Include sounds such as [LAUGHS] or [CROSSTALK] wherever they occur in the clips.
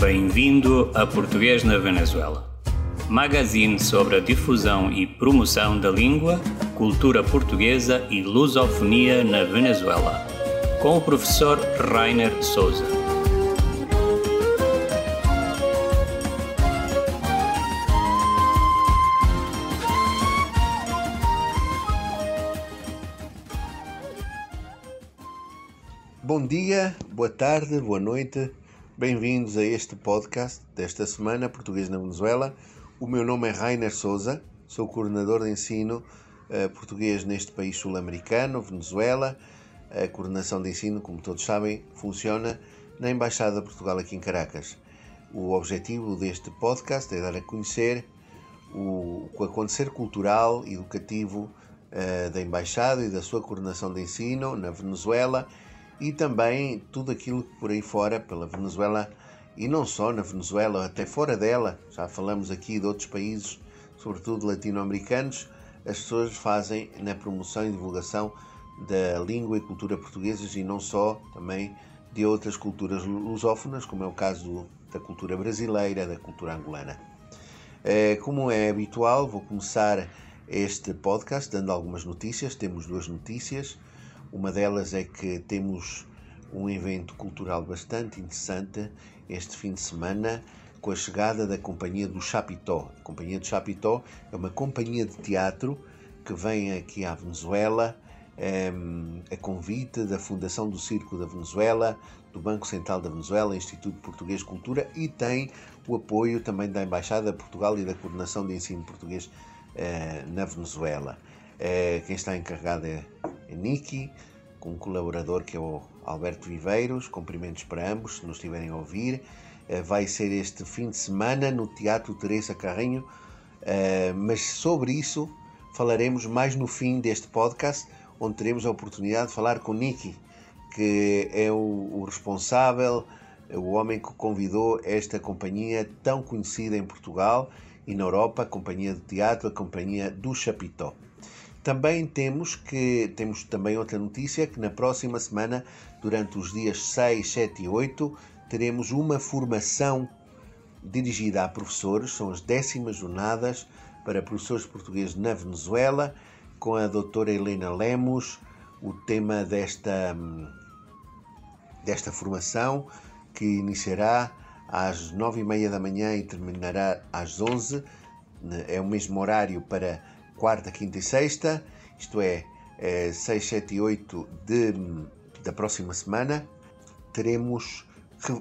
Bem-vindo a Português na Venezuela. Magazine sobre a difusão e promoção da língua, cultura portuguesa e lusofonia na Venezuela. Com o professor Rainer Souza. Bom dia, boa tarde, boa noite. Bem-vindos a este podcast desta semana, Português na Venezuela. O meu nome é Rainer Souza, sou coordenador de ensino uh, português neste país sul-americano, Venezuela. A coordenação de ensino, como todos sabem, funciona na Embaixada de Portugal aqui em Caracas. O objetivo deste podcast é dar a conhecer o, o acontecer cultural e educativo uh, da Embaixada e da sua coordenação de ensino na Venezuela e também tudo aquilo que por aí fora, pela Venezuela, e não só na Venezuela, até fora dela, já falamos aqui de outros países, sobretudo latino-americanos, as pessoas fazem na promoção e divulgação da língua e cultura portuguesas e não só, também de outras culturas lusófonas, como é o caso da cultura brasileira, da cultura angolana. Eh, como é habitual, vou começar este podcast dando algumas notícias. Temos duas notícias. Uma delas é que temos um evento cultural bastante interessante este fim de semana com a chegada da Companhia do Chapitó. A Companhia do Chapitó é uma companhia de teatro que vem aqui à Venezuela um, a convite da Fundação do Circo da Venezuela, do Banco Central da Venezuela, Instituto Português de Cultura e tem o apoio também da Embaixada de Portugal e da Coordenação de Ensino Português uh, na Venezuela. Uh, quem está encarregado é, é Niki, com um colaborador que é o Alberto Viveiros. Cumprimentos para ambos, se nos estiverem a ouvir. Uh, vai ser este fim de semana no Teatro Teresa Carrinho, mas sobre isso falaremos mais no fim deste podcast onde teremos a oportunidade de falar com Nicky, que é o, o responsável, o homem que convidou esta companhia tão conhecida em Portugal e na Europa, a Companhia de Teatro, a Companhia do Chapitó. Também temos que temos também outra notícia que na próxima semana, durante os dias 6, 7 e 8, teremos uma formação dirigida a professores, são as décimas jornadas para professores portugueses na Venezuela com a doutora Helena Lemos o tema desta, desta formação que iniciará às nove e meia da manhã e terminará às onze. É o mesmo horário para quarta, quinta e sexta, isto é, é 6, 7 e 8 de, da próxima semana. Teremos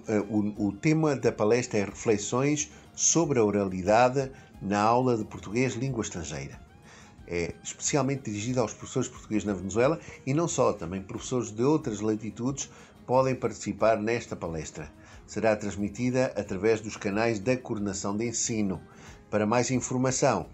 eh, o, o tema da palestra é Reflexões sobre a oralidade na aula de português língua estrangeira é especialmente dirigida aos professores portugueses na Venezuela e não só, também professores de outras latitudes podem participar nesta palestra. Será transmitida através dos canais da Coordenação de Ensino. Para mais informação,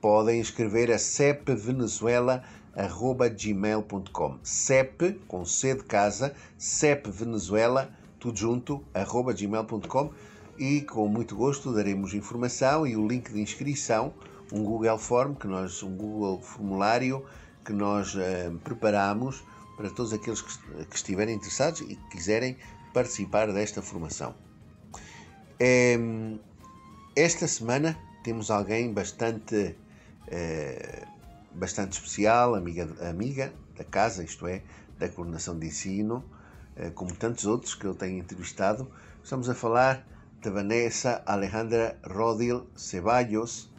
podem escrever a cepvenezuela.gmail.com cep, com C de casa, cepvenezuela, tudo junto, arroba gmail.com e com muito gosto daremos informação e o link de inscrição um Google Form, que nós, um Google Formulário que nós uh, preparamos para todos aqueles que, que, estiverem interessados e que quiserem participar desta formação. Esta semana temos alguém bastante, uh, bastante especial, amiga, amiga da casa, isto é, da coordenação de ensino, uh, como tantos outros que eu tenho entrevistado. Estamos a falar de Vanessa Alejandra Rodil Ceballos,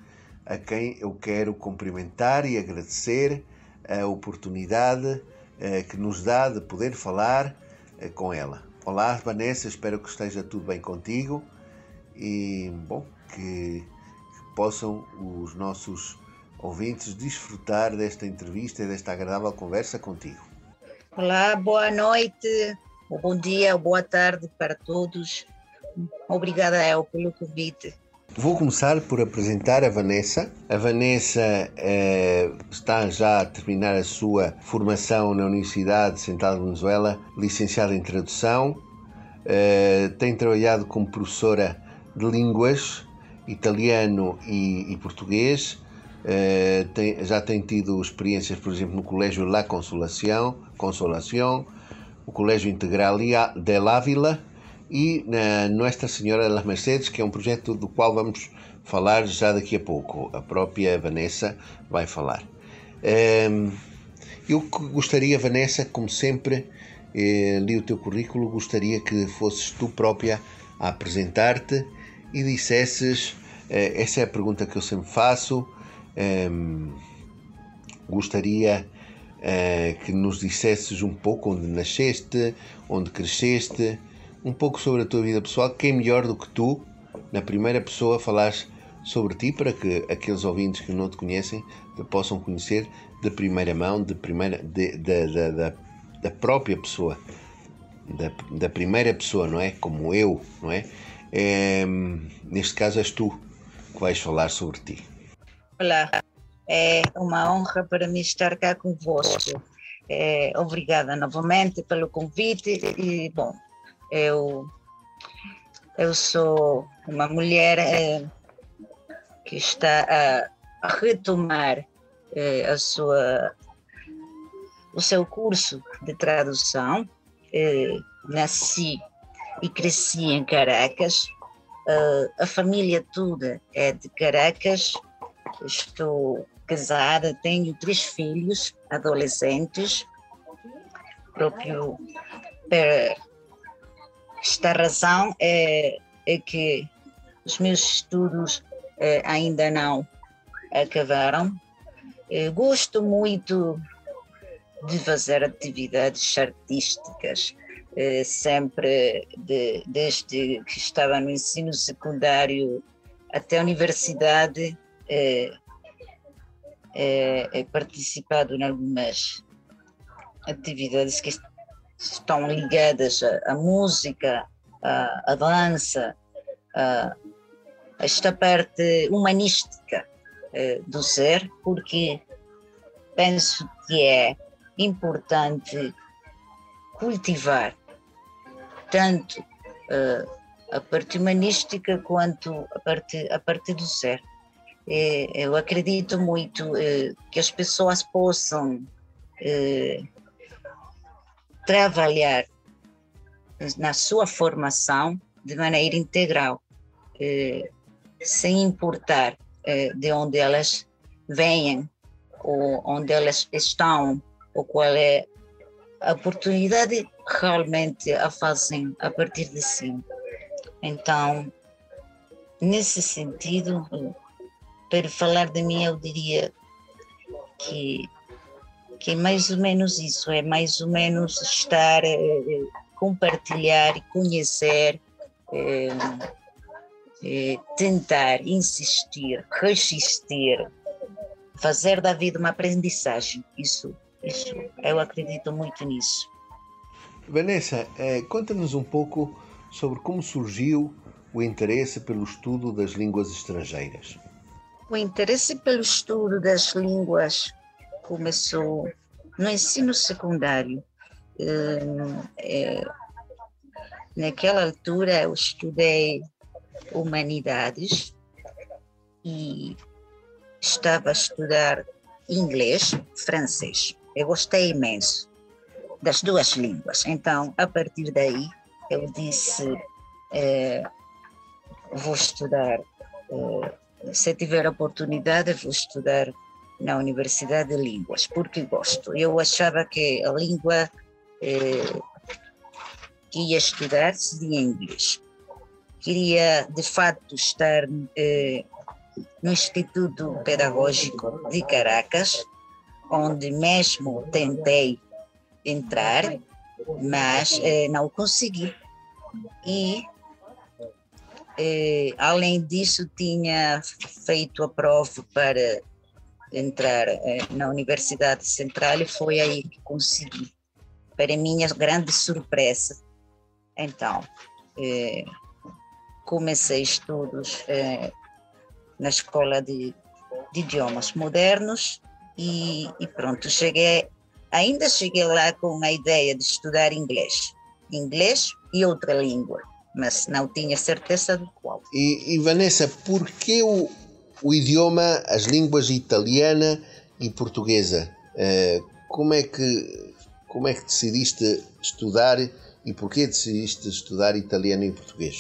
a quem eu quero cumprimentar e agradecer a oportunidade eh, que nos dá de poder falar eh, com ela. Olá, Vanessa, espero que esteja tudo bem contigo e, bom, que, que possam os nossos ouvintes desfrutar desta entrevista e desta agradável conversa contigo. Olá, boa noite, bom dia, boa tarde para todos. Obrigada pelo convite. Vou começar por apresentar a Vanessa. A Vanessa eh, está já a terminar a sua formação na Universidade Central de Venezuela, licenciada em tradução. Eh, tem trabalhado como professora de línguas, italiano e, e português. Eh, tem, já tem tido experiências, por exemplo, no Colégio La Consolação, o Colégio Integral de Ávila e na Nossa Senhora das Mercedes, que é um projeto do qual vamos falar já daqui a pouco. A própria Vanessa vai falar. Ehm, eu gostaria, Vanessa, como sempre, eh, li o teu currículo, gostaria que fosses tu própria a apresentar-te e dissesses: eh, essa é a pergunta que eu sempre faço. Ehm, gostaria eh, que nos dissesses um pouco onde nasceste, onde cresceste, um pouco sobre a tua vida pessoal. Quem melhor do que tu, na primeira pessoa, falares sobre ti para que aqueles ouvintes que não te conhecem te possam conhecer de primeira mão, de primeira, de, de, de, da, da própria pessoa, da, da primeira pessoa, não é? Como eu, não é? é? Neste caso és tu que vais falar sobre ti. Olá, é uma honra para mim estar cá convosco. É, obrigada novamente pelo convite e, bom, eu, eu sou uma mulher é, que está a, retomar é, a sua, o seu curso de tradução. É, nasci e cresci em Caracas. a família toda é de Caracas. Estou casada, tenho três filhos adolescentes. Próprio esta razão é, é que os meus estudos é, ainda não acabaram. Eu gosto muito de fazer atividades artísticas, é, sempre de, desde que estava no ensino secundário até a universidade, é, é, é participado em algumas atividades que estão ligadas à, à música, à, à dança, a, esta parte humanística eh, do ser, porque penso que é importante cultivar tanto uh, a parte humanística quanto a parte, a parte do ser. Eu acredito muito uh, que as pessoas possam uh, trabalhar na sua formação de maneira integral, eh, sem importar eh, de onde elas venham, ou onde elas estão, ou qual é a oportunidade realmente a fazem a partir de si. Então, nesse sentido, para falar de mim, eu diria que que é mais ou menos isso, é mais ou menos estar, é, compartilhar e conhecer, é, é, tentar, insistir, resistir, fazer da vida uma aprendizagem. Isso, isso, eu acredito muito nisso. Vanessa, conta-nos um pouco sobre como surgiu o interesse pelo estudo das línguas estrangeiras. O interesse pelo estudo das línguas começou no ensino secundário. É, naquela altura eu estudei humanidades e estava a estudar inglês, francês. Eu gostei imenso das duas línguas. Então, a partir daí, eu disse: é, vou estudar, é, se tiver oportunidade, vou estudar na Universidade de Línguas, porque gosto. Eu achava que a língua eh, que ia estudar seria inglês. Queria, de fato, estar eh, no Instituto Pedagógico de Caracas, onde mesmo tentei entrar, mas eh, não consegui. E, eh, além disso, tinha feito a prova para entrar eh, na Universidade Central e foi aí que consegui, para minha grande surpresa. Então, eh, comecei estudos eh, na Escola de, de Idiomas Modernos e, e, pronto, cheguei, ainda cheguei lá com a ideia de estudar inglês, inglês e outra língua, mas não tinha certeza do qual. E, e Vanessa, por que o, o idioma, as línguas italiana e portuguesa. Eh, como é que como é que decidiste estudar E porquê decidiste estudar italiano e português?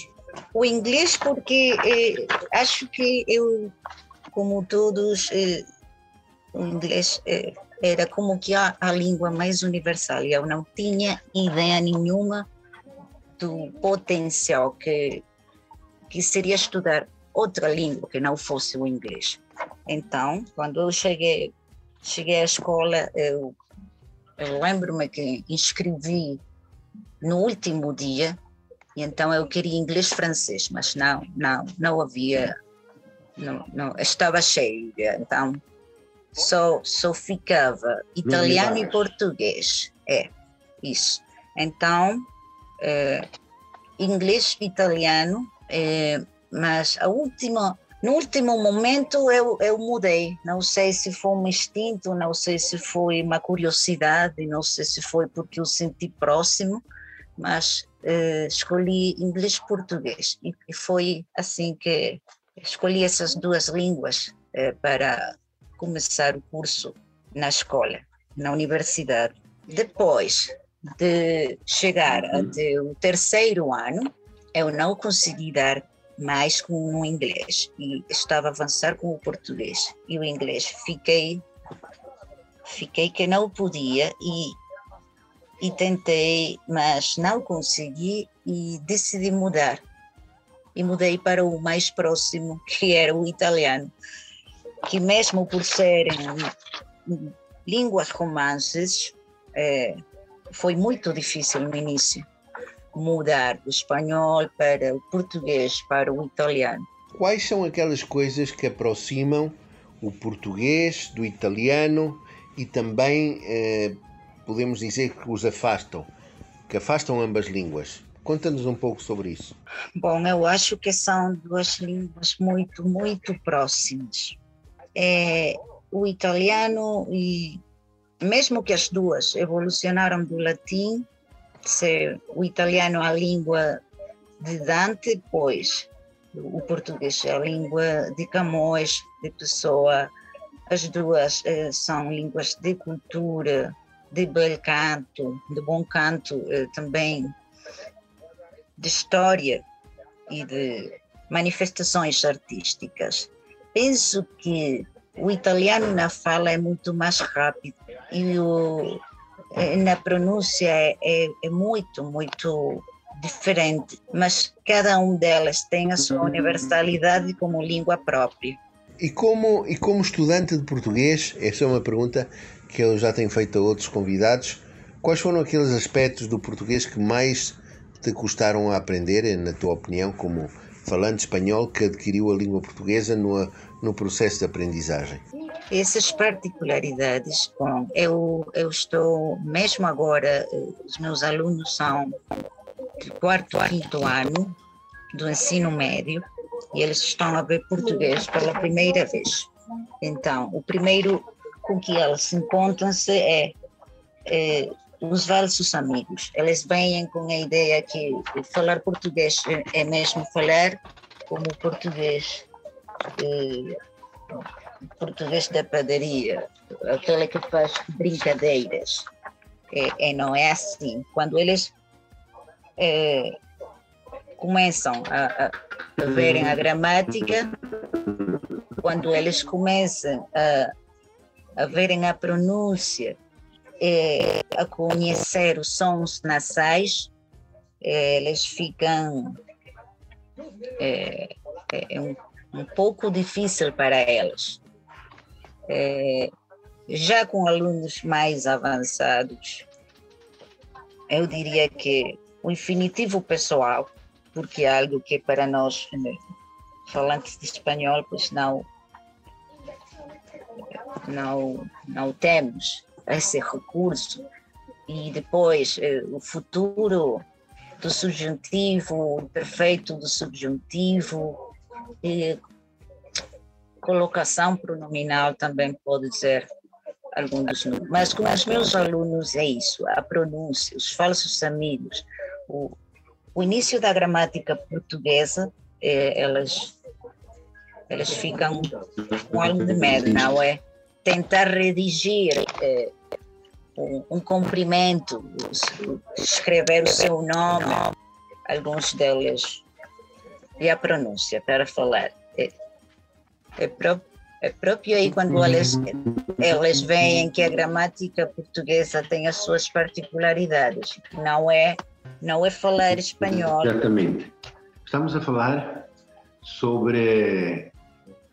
O inglês porque eh, acho que eu, como todos, eh, o inglês eh, era como que a, a língua mais universal. Eu não tinha ideia nenhuma do potencial que, que seria estudar outra língua que não fosse o inglês. Então, quando eu cheguei, cheguei à escola, eu, eu lembro-me que inscrevi no último dia, e então eu queria inglês-francês, mas não, não, não havia, não, não, estava cheio, então só, só ficava italiano e português, é, isso. Então, é, inglês e italiano, é, mas a última, no último momento eu, eu mudei. Não sei se foi um instinto, não sei se foi uma curiosidade, não sei se foi porque eu senti próximo, mas eh, escolhi inglês e português. E, e, foi assim que escolhi essas duas línguas eh, para começar o curso na escola, na universidade. Depois de chegar uhum. até o terceiro ano, eu não consegui dar mais com o inglês e estava a avançar com o português e o inglês. Fiquei fiquei que não podia e e tentei, mas não consegui e decidi mudar. E mudei para o mais próximo, [LAUGHS] que era o italiano, que mesmo por serem línguas romances, é, foi muito difícil no início mudar do espanhol para o português, para o italiano. Quais são aquelas coisas que aproximam o português do italiano e também eh, podemos dizer que os afastam, que afastam ambas línguas. Conta-nos um pouco sobre isso. Bom, eu acho que são duas línguas muito, muito próximas. É, o italiano e mesmo que as duas evolucionaram do latim, se o italiano é a língua de Dante, pois o português é a língua de Camões, de Pessoa. As duas eh, são línguas de cultura, de bel canto, de bom canto eh, também, de história e de manifestações artísticas. Penso que o italiano na fala é muito mais rápido e o, eh, na pronúncia é, é, é muito, muito diferente, mas cada um delas tem a sua universalidade como língua própria. E como, e como estudante de português, essa é uma pergunta que eu já tenho feito a outros convidados, quais foram aqueles aspectos do português que mais te custaram a aprender, na tua opinião, como falante espanhol que adquiriu a língua portuguesa no, no processo de aprendizagem? Essas particularidades, bom, eu, eu estou, mesmo agora, os meus alunos são de quarto a quinto ano do ensino médio e eles estão a ver português pela primeira vez. Então, o primeiro com que elas encontram-se é, é os falsos amigos. Eles vêm com a ideia que falar português é, é mesmo falar como português, é, português da padaria, aquele que faz brincadeiras. É, é não é assim. Quando eles é, começam a, a, a verem a gramática, quando eles começam a a verem a pronúncia, é, a conhecer os sons nasais, é, eles ficam é, é, é um, um, pouco difícil para elas. É, já com alunos mais avançados, eu diria que o infinitivo pessoal, porque é algo que para nós né, falantes de espanhol, pois não não, não temos esse recurso. E depois, eh, o futuro do subjuntivo, o perfeito do subjuntivo, colocação pronominal também pode ser algum dos números. Mas com os meus alunos é isso, a pronúncia, os falsos amigos, o, o início da gramática portuguesa, eh, elas, elas ficam com algo de medo, não é? tentar redigir eh, um cumprimento, escrever o seu nome, alguns deles, e a pronúncia para falar. É, é, próprio, aí quando eles veem que a gramática portuguesa tem as suas particularidades, não é, não é falar espanhol. Exatamente. Estamos a falar sobre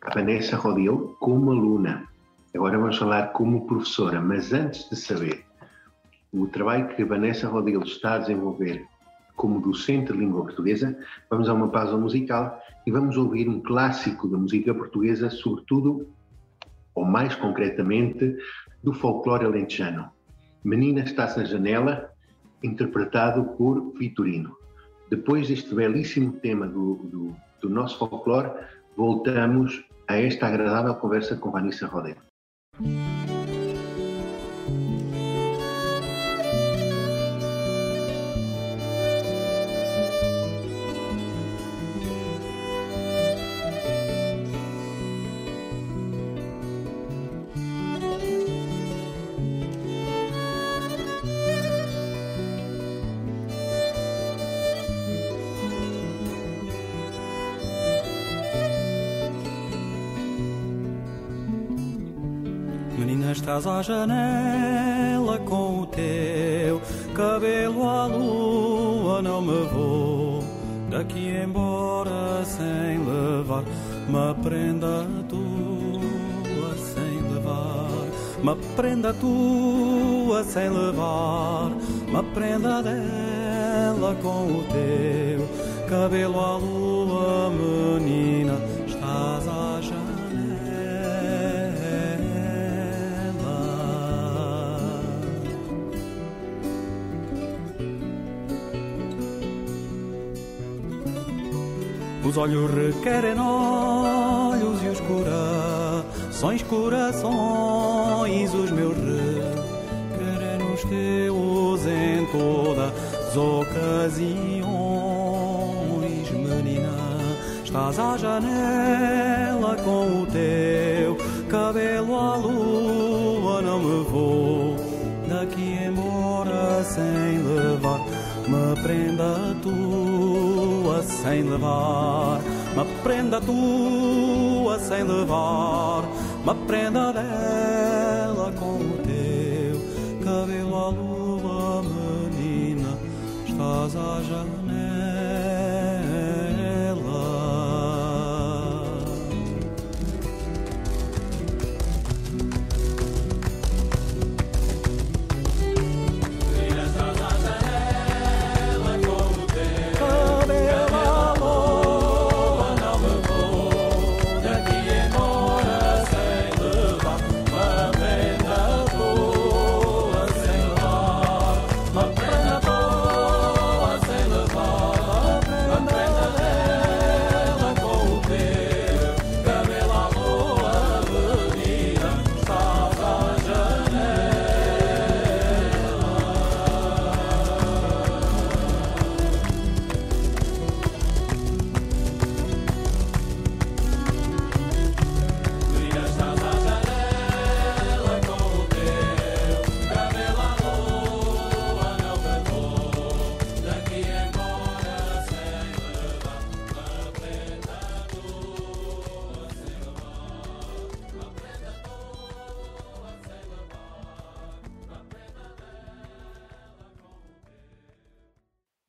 a Vanessa Rodil como aluna. Agora vamos falar como professora, mas antes de saber o trabalho que a Vanessa Rodil está a desenvolver como docente de língua portuguesa, vamos a uma pausa musical e vamos ouvir um clássico da música portuguesa, sobretudo, ou mais concretamente, do folclore alentejano. Menina Estás na Janela, interpretado por Vitorino. Depois deste belíssimo tema do, do, do nosso folclore, voltamos a esta agradável conversa com Vanessa Rodel. À janela com o teu cabelo à lua, não me vou daqui embora sem levar uma prenda tua sem levar uma prenda tua sem levar uma prenda dela com o teu cabelo à lua, olhos requerem olhos e os corações, corações, os meus requerem os teus em todas as ocasiões, menina. Estás à janela com o teu cabelo à lua, não me vou daqui embora sem levar uma prenda tua sem levar, uma prenda tua sem levar, uma prenda dela com o teu cabelo à lua, menina, estás à janela.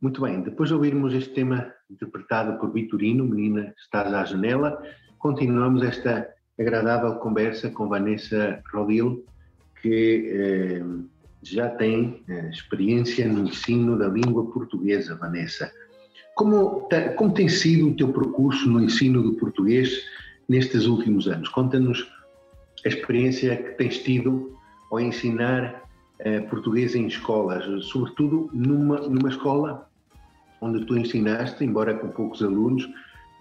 Muito bem, depois de ouvirmos este tema interpretado por Vitorino, Menina Estás à Janela, continuamos esta agradável conversa com Vanessa Rodil, que eh, já tem eh, experiência no ensino da língua portuguesa, Vanessa. Como, como tem sido o teu percurso no ensino do português nestes últimos anos? Conta-nos a experiência que tens tido ao ensinar eh, português em escolas, sobretudo numa, numa escola onde tu ensinaste, embora com poucos alunos,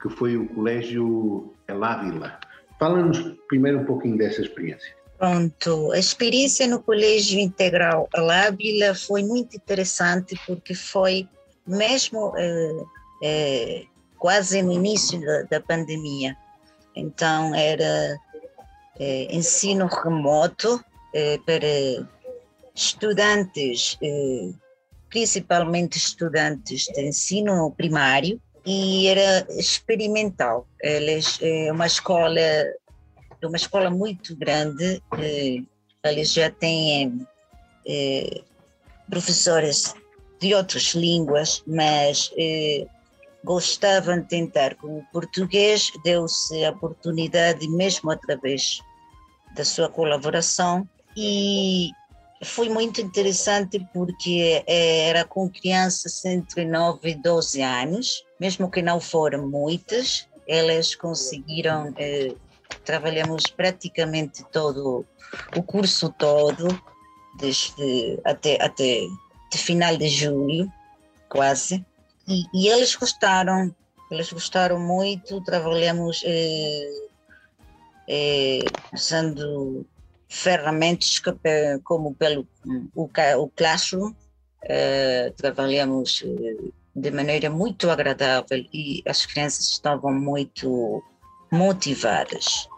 que foi o Colégio El Ávila. Fala-nos primeiro um pouquinho dessa experiência. Pronto, a experiência no Colégio Integral El Ávila foi muito interessante porque foi mesmo é, é, quase no início da, da pandemia. Então era é, ensino remoto para estudantes, principalmente estudantes de ensino primário, e era experimental. Eles é uma escola, é uma escola muito grande. Eles já têm é, professores de outras línguas, mas eh, gostavam de tentar com o português, deu-se a oportunidade, mesmo através da sua colaboração, e foi muito interessante porque eh, era com crianças entre 9 e 12 anos, mesmo que não foram muitas, elas conseguiram, eh, trabalhamos praticamente todo o curso todo, desde até, até de final de julho, quase, e, e eles gostaram, eles gostaram muito, trabalhamos eh, eh, usando ferramentas que, como pelo o, o Classroom, eh, trabalhamos eh, de maneira muito agradável e as crianças estavam muito motivadas.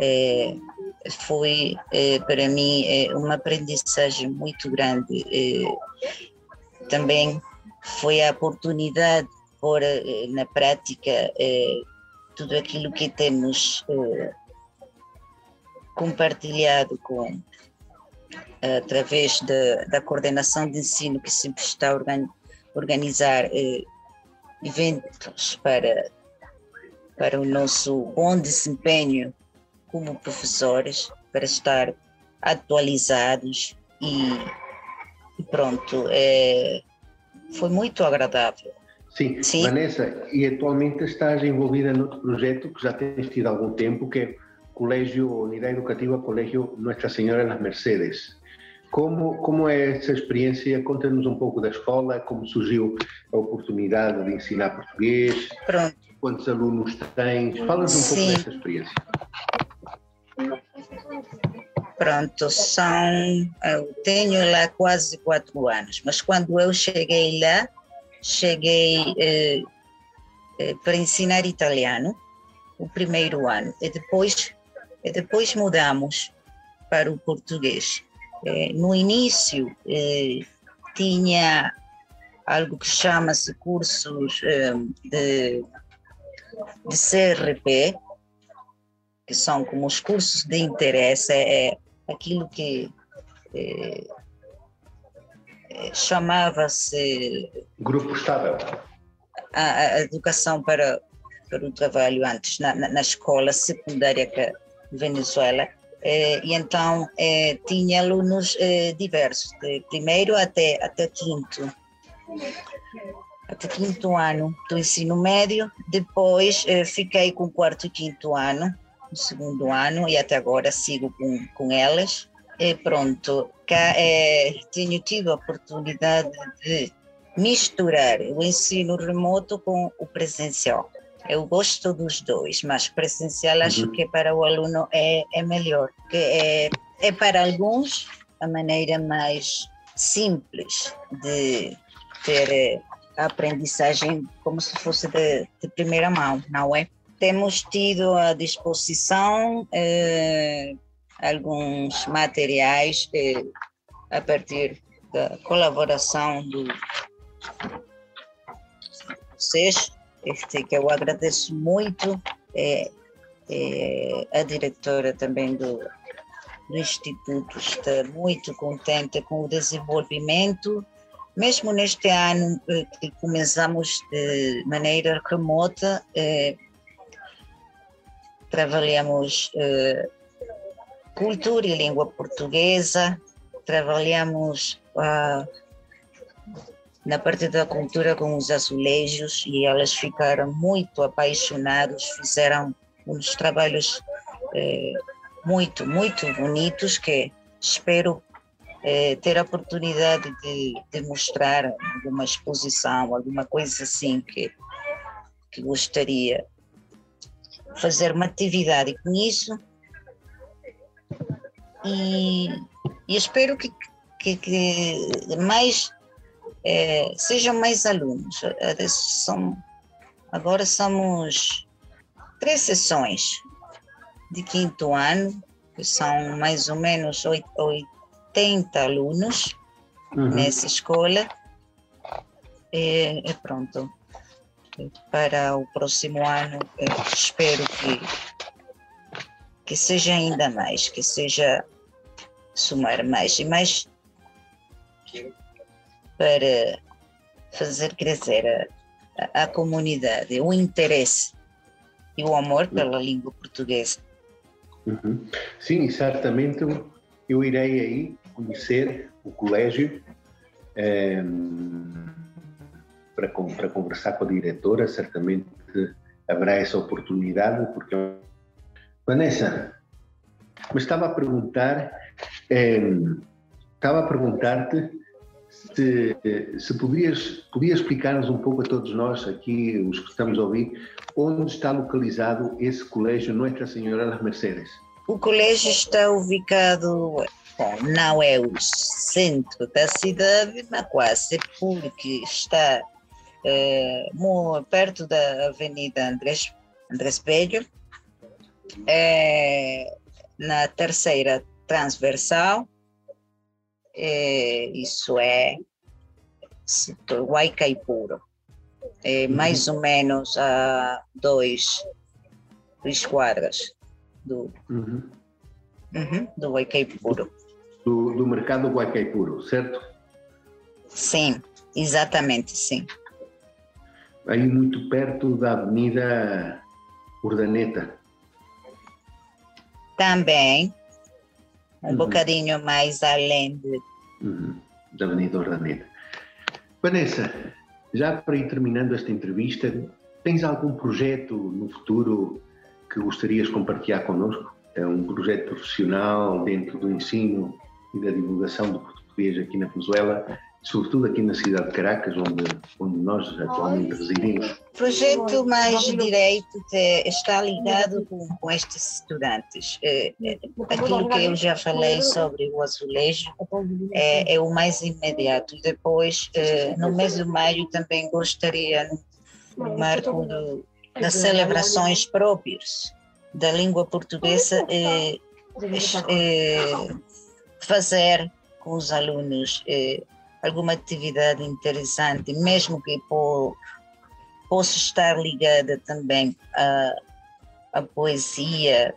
É, foi é, para mim uma aprendizagem muito grande. também foi a oportunidade de pôr na prática tudo aquilo que temos compartilhado com através da, da coordenação de ensino que sempre está a organizar eventos para para o nosso bom desempenho como professores, para estar atualizados e, e pronto, é, foi muito agradável. Sim. Sim, Vanessa, e atualmente estás envolvida noutro projeto que já tens tido algum tempo, que é Colégio Unidade Educativa Colégio Nossa Senhora das Mercedes. Como, como é essa experiência? Conta-nos um pouco da escola, como surgiu a oportunidade de ensinar português. Pronto. Quantos alunos tens? Fala-nos um pouco dessa experiência. Pronto, são. Eu tenho lá quase quatro anos, mas quando eu cheguei lá, cheguei eh, eh, para ensinar italiano, o primeiro ano, e depois, e depois mudamos para o português. Eh, no início, eh, tinha algo que chama-se cursos eh, de, de CRP, que são como os cursos de interesse, é, é aquilo que é, chamava-se. Grupo Estável. A, a, educação para, para o trabalho antes, na, na, na escola secundária que Venezuela. É, e então é, tinha alunos é, diversos, de primeiro até, até quinto até quinto ano do ensino médio, depois eh, fiquei com quarto e quinto ano, no segundo ano, e até agora sigo com, com elas. E pronto, cá, tenho tido a oportunidade de misturar o ensino remoto com o presencial. Eu gosto dos dois, mas presencial acho uhum. que para o aluno é, é melhor, que é, é para alguns a maneira mais simples de ter eh, a aprendizagem como se fosse de, de primeira mão, não é? temos tido à disposição eh, alguns materiais eh, a partir da colaboração do vocês, este, que eu agradeço muito, é, é, a diretora também do, do Instituto está muito contente com o desenvolvimento, mesmo neste ano eh, que começamos de maneira remota, trabalhamos eh, cultura e língua portuguesa, trabalhamos ah, na parte da cultura com os azulejos e elas ficaram muito apaixonados, fizeram uns trabalhos eh, muito, muito bonitos que espero eh, ter a oportunidade de, de mostrar alguma exposição, alguma coisa assim que, que gostaria fazer uma atividade com isso. E, e espero que, que, que mais é, sejam mais alunos. São, agora somos três sessões de quinto ano, que são mais ou menos 80 70 alunos uhum. nessa escola. E, e, pronto. Para o próximo ano, espero que, que seja ainda mais, que seja somar mais e mais para fazer crescer a, a, comunidade, o interesse e o amor pela língua portuguesa. Uhum. Sim, certamente eu irei aí conhecer o colégio é, para, para conversar com a diretora, certamente haverá essa oportunidade, porque Vanessa, me estava a perguntar, é, estava a perguntar-te se, se podias, podias explicar-nos um pouco a todos nós aqui, os que estamos a ouvir, onde está localizado esse colégio Nossa Senhora das Mercedes? O colégio está ubicado, não é o centro da cidade, mas quase, porque está é, perto da Avenida Andrés, Andrés é, na terceira transversal, é, isso é Huaycaipuro, é uhum. mais ou menos a dois, dois quadras do, uhum. Uhum, do Huaycaipuro. Do, do mercado Huaycaipuro, certo? Sim, exatamente, sim. Aí muito perto da Avenida Urdaneta. Também, um uhum. bocadinho mais além de... Uhum. da Avenida Urdaneta. Vanessa, já para ir terminando esta entrevista, tens algum projeto no futuro que gostarias de compartilhar connosco? É um projeto profissional dentro do ensino e da divulgação do português aqui na Venezuela sobretudo aqui na cidade de Caracas, onde, onde nós atualmente residimos. O projeto mais direito está ligado com, com estes estudantes. É, é, aquilo que eu já falei sobre o azulejo é, é o mais imediato. Depois, é, no mês de maio, também gostaria, no marco do, das celebrações próprias da língua portuguesa, é, é, fazer com os alunos alguma atividade interessante, mesmo que possa estar ligada também à, à poesia,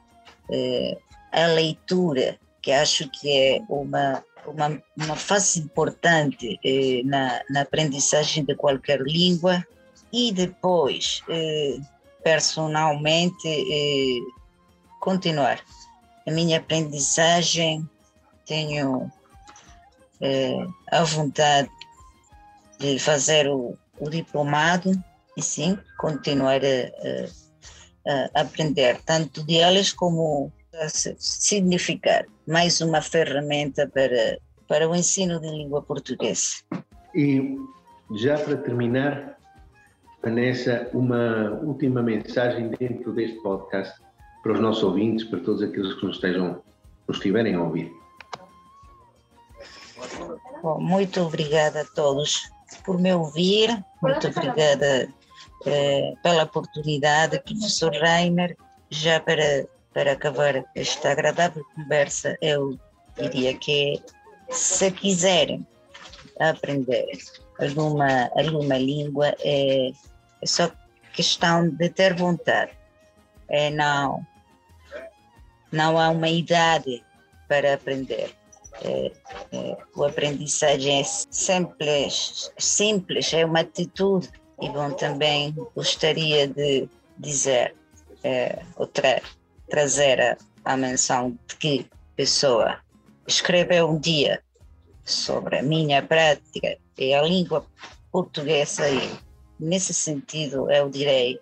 eh, à leitura, que acho que é uma, uma, uma fase importante eh, na, na aprendizagem de qualquer língua, e depois, eh, personalmente, eh, continuar. A minha aprendizagem, tenho é, a vontade de fazer o, o, diplomado e sim continuar a, a, a aprender tanto de elas como a significar mais uma ferramenta para, para o ensino de língua portuguesa. E já para terminar, Vanessa, uma última mensagem dentro deste podcast para os nossos ouvintes, para todos aqueles que nos estejam, nos estiverem a ouvir. Bom, muito obrigada a todos por me ouvir, muito obrigada eh, pela oportunidade, professor Rainer. Já para, para acabar esta agradável conversa, eu diria que se quiserem aprender alguma, alguma língua, é, é só questão de ter vontade. É, não, não há uma idade para aprender é, é, o aprendizagem é simples, simples, é uma atitude. E bom, também gostaria de dizer, é, ou tra trazer a, menção de que pessoa escreveu um dia sobre a minha prática e a língua portuguesa e nesse sentido eu direi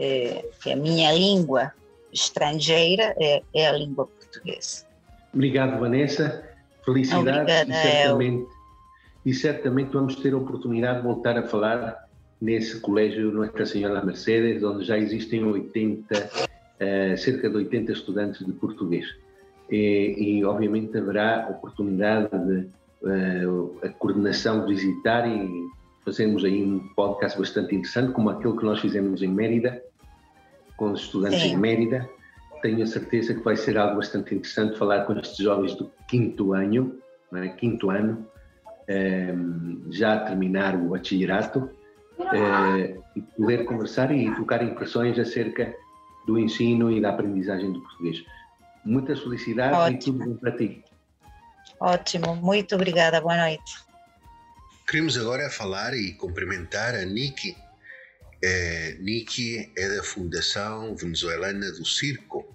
é, que a minha língua estrangeira é, é a língua portuguesa. Obrigado, Vanessa. Felicidades Obrigada, e, certamente, e certamente vamos ter a oportunidade de voltar a falar nesse colégio Nossa Senhora Mercedes, onde já existem 80, uh, eh, cerca de 80 estudantes de português. E, e obviamente haverá oportunidade de uh, a coordenação visitar e fazermos aí um podcast bastante interessante, como aquele que nós fizemos em Mérida, com os estudantes Sim. em Mérida, tenho a certeza que vai ser algo bastante interessante falar com estes jovens do quinto ano é? quinto ano, eh, já a terminar o bachillerato, eh, e poder conversar e trocar impressões acerca do ensino e da aprendizagem do português. Muitas felicidades Ótimo. e tudo bom para ti. Ótimo, muito obrigada, boa noite. Queremos agora falar e cumprimentar a Niki. É, Niki é da Fundação Venezuelana do Circo.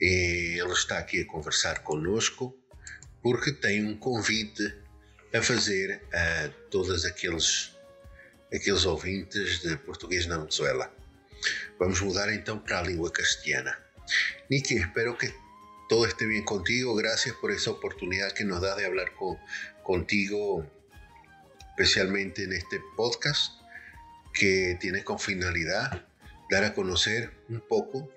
E ele está aqui a conversar conosco porque tem um convite a fazer a todos aqueles, aqueles ouvintes de português na Venezuela. Vamos mudar então para a língua castelhana. Niki, espero que todo esté bien contigo. Gracias por esa oportunidad que nos da de hablar con, contigo, especialmente en este podcast que tiene con finalidad dar a conocer un poco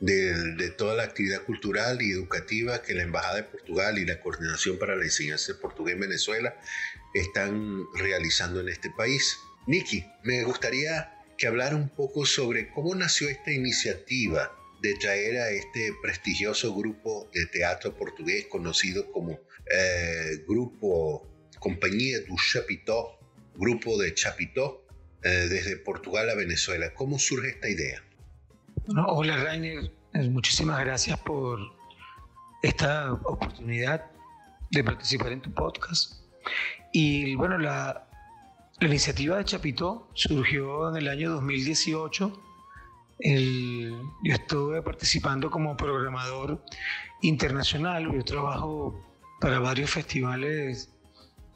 de, toda la actividad cultural y educativa que la Embajada de Portugal y la Coordinación para la Enseñanza de Portugués en Venezuela están realizando en este país. Niki, me gustaría que hablara un poco sobre cómo nació esta iniciativa de traer a este prestigioso grupo de teatro portugués conocido como eh, Grupo Compañía du Chapitó, Grupo de Chapitó, eh, desde Portugal a Venezuela. ¿Cómo surge esta idea? hola Rainer, eh, muchísimas gracias por esta oportunidad de participar en tu podcast. Y bueno, la, la iniciativa de Chapitó surgió en el año 2018 yo estuve participando como programador internacional, yo trabajo para varios festivales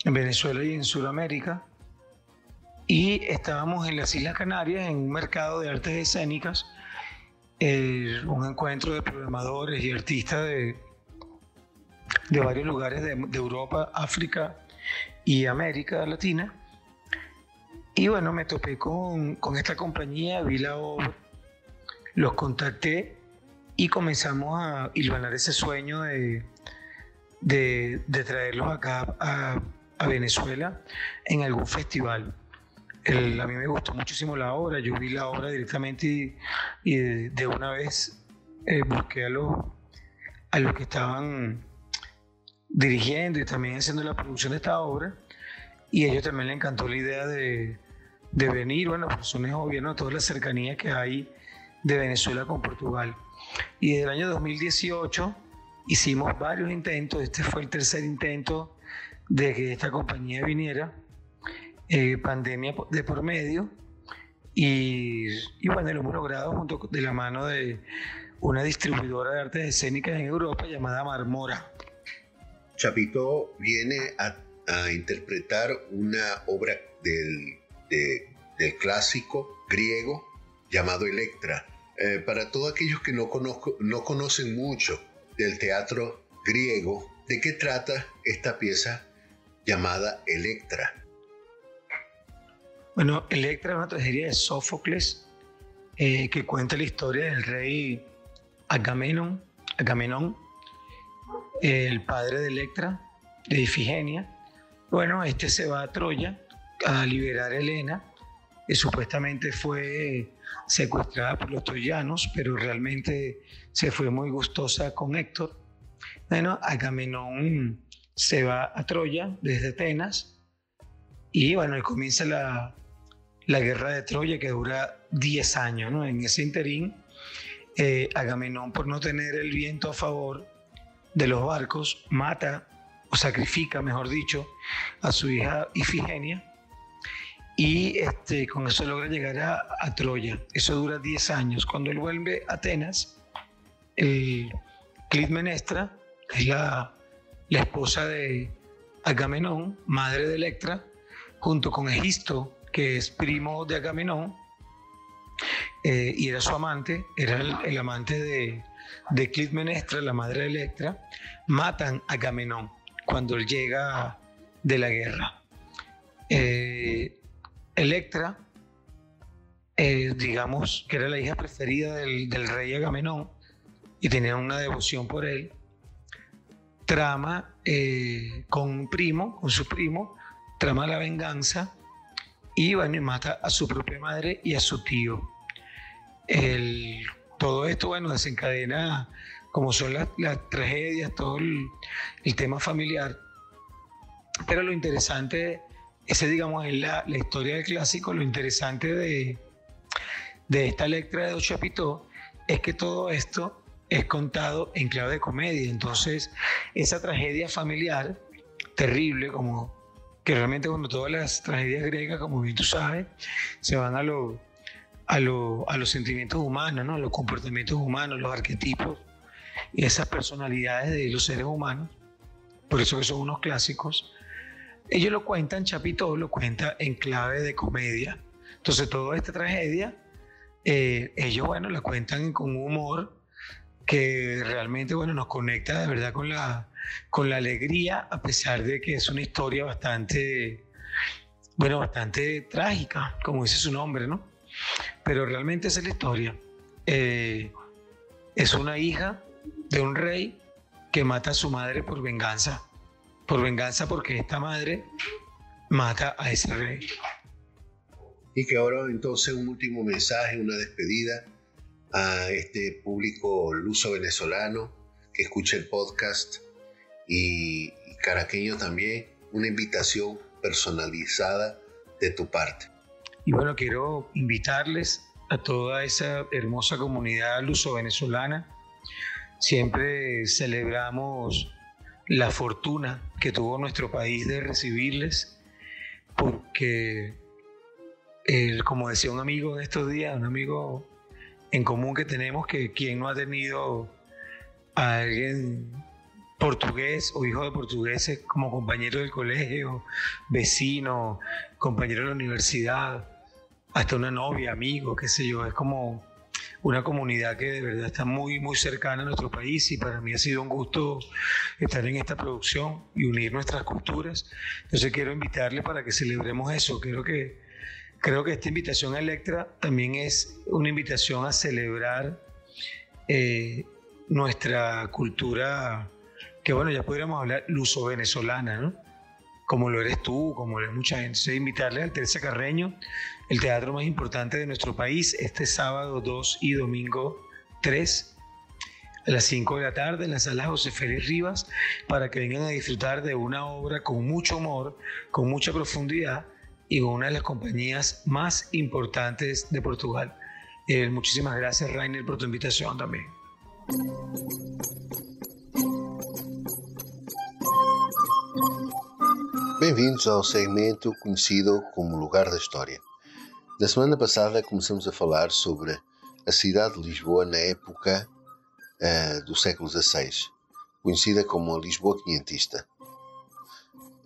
en Venezuela y en Sudamérica. Y estábamos en las Islas Canarias en un mercado de artes escénicas, eh, un encuentro de programadores y artistas de, de varios lugares de, de Europa, África y América Latina. Y bueno, me topé con, con esta compañía, vi la obra los contacté y comenzamos a iluminar ese sueño de, de, traerlos acá a, Venezuela en algún festival. A mí me gustó muchísimo la obra, yo vi la obra directamente y, de, una vez eh, busqué a los, a los que estaban dirigiendo y también haciendo la producción de esta obra y a ellos también les encantó la idea de, de venir, bueno, por razones obvias, ¿no? toda la cercanía que hay de Venezuela con Portugal. Y desde el año 2018 hicimos varios intentos, este fue el tercer intento de que esta compañía viniera, eh, pandemia de por medio, y, y, bueno, lo hemos logrado junto de la mano de una distribuidora de artes escénicas en Europa llamada Marmora. Chapito viene a, interpretar una obra del, del clásico griego llamado Electra. Eh, para todos aquellos que no, conozco, no conocen mucho del teatro griego, ¿de qué trata esta pieza llamada Electra? Bueno, Electra es una tragedia de Sófocles eh, que cuenta la historia del rey Agamenón, Agamenón el padre de Electra, de Ifigenia. Bueno, este se va a Troya a liberar a Helena, que supuestamente fue secuestrada por los troyanos, pero realmente se fue muy gustosa con Héctor. Bueno, Agamenón se va a Troya desde Atenas y bueno, y comienza la, la guerra de Troya que dura 10 años. ¿no? En ese interín, eh, Agamenón, por no tener el viento a favor de los barcos, mata o sacrifica, mejor dicho, a su hija Ifigenia y este, con eso logra llegar a, Troya. Eso dura 10 años. Cuando él vuelve a Atenas, el Clitmenestra, que es la, la esposa de Agamenón, madre de Electra, junto con Egisto, que es primo de Agamenón, eh, y era su amante, era el, amante de, de Clitmenestra, la madre de Electra, matan a Agamenón cuando él llega de la guerra. Eh, Electra, eh, digamos que era la hija preferida del, rey Agamenón y tenía una devoción por él, trama con un primo, con su primo, trama la venganza y bueno, mata a su propia madre y a su tío. todo esto, bueno, desencadena como son las, tragedias, todo el, tema familiar. Pero lo interesante, ese digamos es la, historia del clásico, lo interesante de, de esta letra de Dos es que todo esto es contado en clave de comedia. Entonces, esa tragedia familiar terrible, como que realmente cuando todas las tragedias griegas, como bien tú sabes, se van a, lo, a, lo, a los sentimientos humanos, ¿no? los comportamientos humanos, los arquetipos y esas personalidades de los seres humanos, por eso que son unos clásicos, ellos lo cuentan, Chapito lo cuenta en clave de comedia. Entonces toda esta tragedia, eh, ellos, bueno, la cuentan con un humor que realmente, bueno, nos conecta de verdad con la, con la alegría, a pesar de que es una historia bastante, bueno, bastante trágica, como dice su nombre, ¿no? Pero realmente esa es la historia. Eh, es una hija de un rey que mata a su madre por venganza. Por venganza porque esta madre mata a ese rey. Y que ahora entonces un último mensaje, una despedida a este público luso venezolano que escucha el podcast y, caraqueño también, una invitación personalizada de tu parte. Y bueno, quiero invitarles a toda esa hermosa comunidad luso-venezolana. Siempre celebramos la fortuna que tuvo nuestro país de recibirles, porque, como decía un amigo en estos días, un amigo en común que tenemos, que quien no ha tenido a alguien portugués o hijo de portugueses como compañero del colegio, vecino, compañero de la universidad, hasta una novia, amigo, qué sé yo, es como una comunidad que de verdad está muy, muy cercana a nuestro país y para mí ha sido un gusto estar en esta producción y unir nuestras culturas. Entonces quiero invitarle para que celebremos eso. Creo que, creo que esta invitación a Electra también es una invitación a celebrar eh, nuestra cultura que bueno, ya podríamos hablar luso-venezolana, ¿no? Como lo eres tú, como lo es mucha gente. Entonces, invitarle al Teresa Carreño, el teatro más importante de nuestro país, este sábado 2 y domingo 3, a las 5 de la tarde, en la sala José Félix Rivas, para que vengan a disfrutar de una obra con mucho humor, con mucha profundidad y con una de las compañías más importantes de Portugal. Eh, muchísimas gracias, Rainer, por tu invitación también. Bem-vindos ao segmento conhecido como Lugar da História. Na semana passada começamos a falar sobre a cidade de Lisboa na época uh, do século XVI, conhecida como a Lisboa Quinhentista.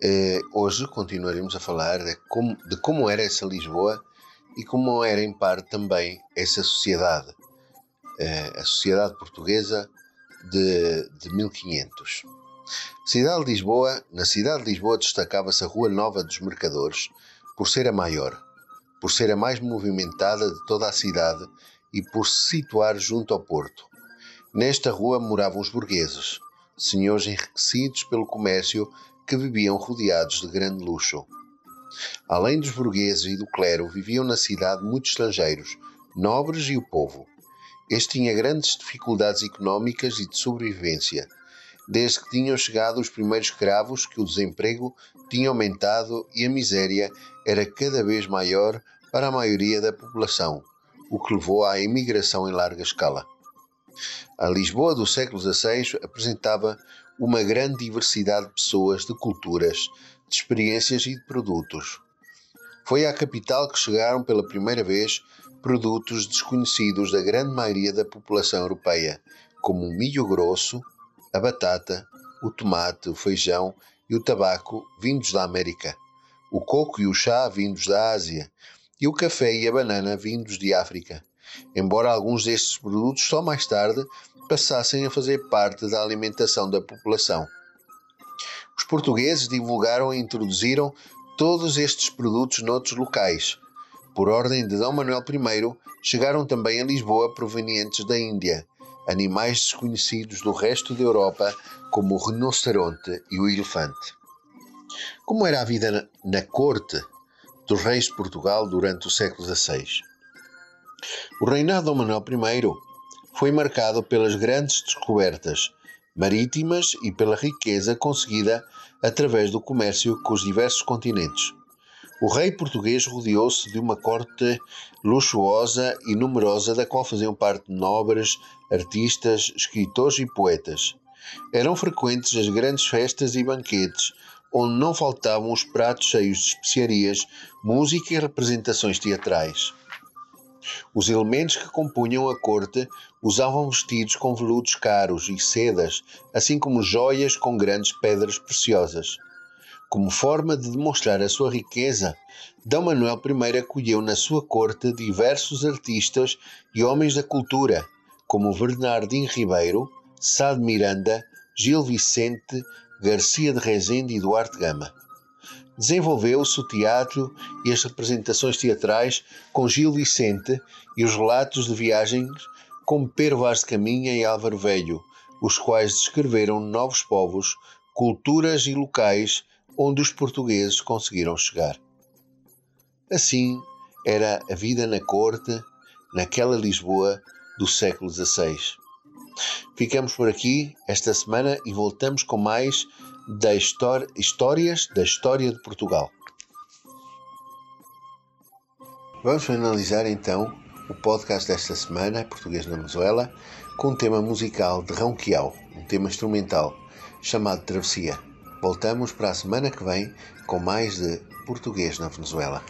Uh, hoje continuaremos a falar de como, de como, era essa Lisboa e como era em parte também essa sociedade, uh, a sociedade portuguesa de, de 1500. Cidade de Lisboa, na cidade de Lisboa destacava-se a Rua Nova dos Mercadores por ser a maior, por ser a mais movimentada de toda a cidade e por se situar junto ao porto. Nesta rua moravam os burgueses, senhores enriquecidos pelo comércio que viviam rodeados de grande luxo. Além dos burgueses e do clero, viviam na cidade muitos estrangeiros, nobres e o povo. Este tinha grandes dificuldades económicas e de sobrevivência, desde que tinham chegado os primeiros escravos que o desemprego tinha aumentado e a miséria era cada vez maior para a maioria da população, o que levou à imigração em larga escala. A Lisboa do século XVI apresentava uma grande diversidade de pessoas, de culturas, de experiências e de produtos. Foi à capital que chegaram pela primeira vez produtos desconhecidos da grande maioria da população europeia, como o milho grosso, a batata, o tomate, o feijão e o tabaco vindos da América, o coco e o chá vindos da Ásia e o café e a banana vindos de África, embora alguns destes produtos só mais tarde passassem a fazer parte da alimentação da população. Os portugueses divulgaram e introduziram todos estes produtos noutros locais. Por ordem de D. Manuel I, chegaram também a Lisboa provenientes da Índia, animais desconhecidos do resto da Europa, como o rinoceronte e o elefante. Como era a vida na corte dos reis de Portugal durante o século XVI? O reinado de Manuel I foi marcado pelas grandes descobertas marítimas e pela riqueza conseguida através do comércio com os diversos continentes. O rei português rodeou-se de uma corte luxuosa e numerosa, da qual faziam parte nobres, artistas, escritores e poetas. Eram frequentes as grandes festas e banquetes, onde não faltavam os pratos cheios de especiarias, música e representações teatrais. Os elementos que compunham a corte usavam vestidos com veludos caros e sedas, assim como joias com grandes pedras preciosas. Como forma de demonstrar a sua riqueza, D. Manuel I acolheu na sua corte diversos artistas e homens da cultura, como Bernardino Ribeiro, Sá de Miranda, Gil Vicente, Garcia de Rezende e Duarte Gama. Desenvolveu-se o teatro e as representações teatrais com Gil Vicente e os relatos de viagens com Pedro Vaz de Caminha e Álvaro Velho, os quais descreveram novos povos, culturas e locais onde os portugueses conseguiram chegar. Assim era a vida na corte, naquela Lisboa do século XVI. Ficamos por aqui esta semana e voltamos com mais da história, histórias da história de Portugal. Vamos analisar então o podcast desta semana, Português na Venezuela, com um tema musical de Ronquial, um tema instrumental chamado Travessia. Voltamos para a semana que vem com mais de Português na Venezuela.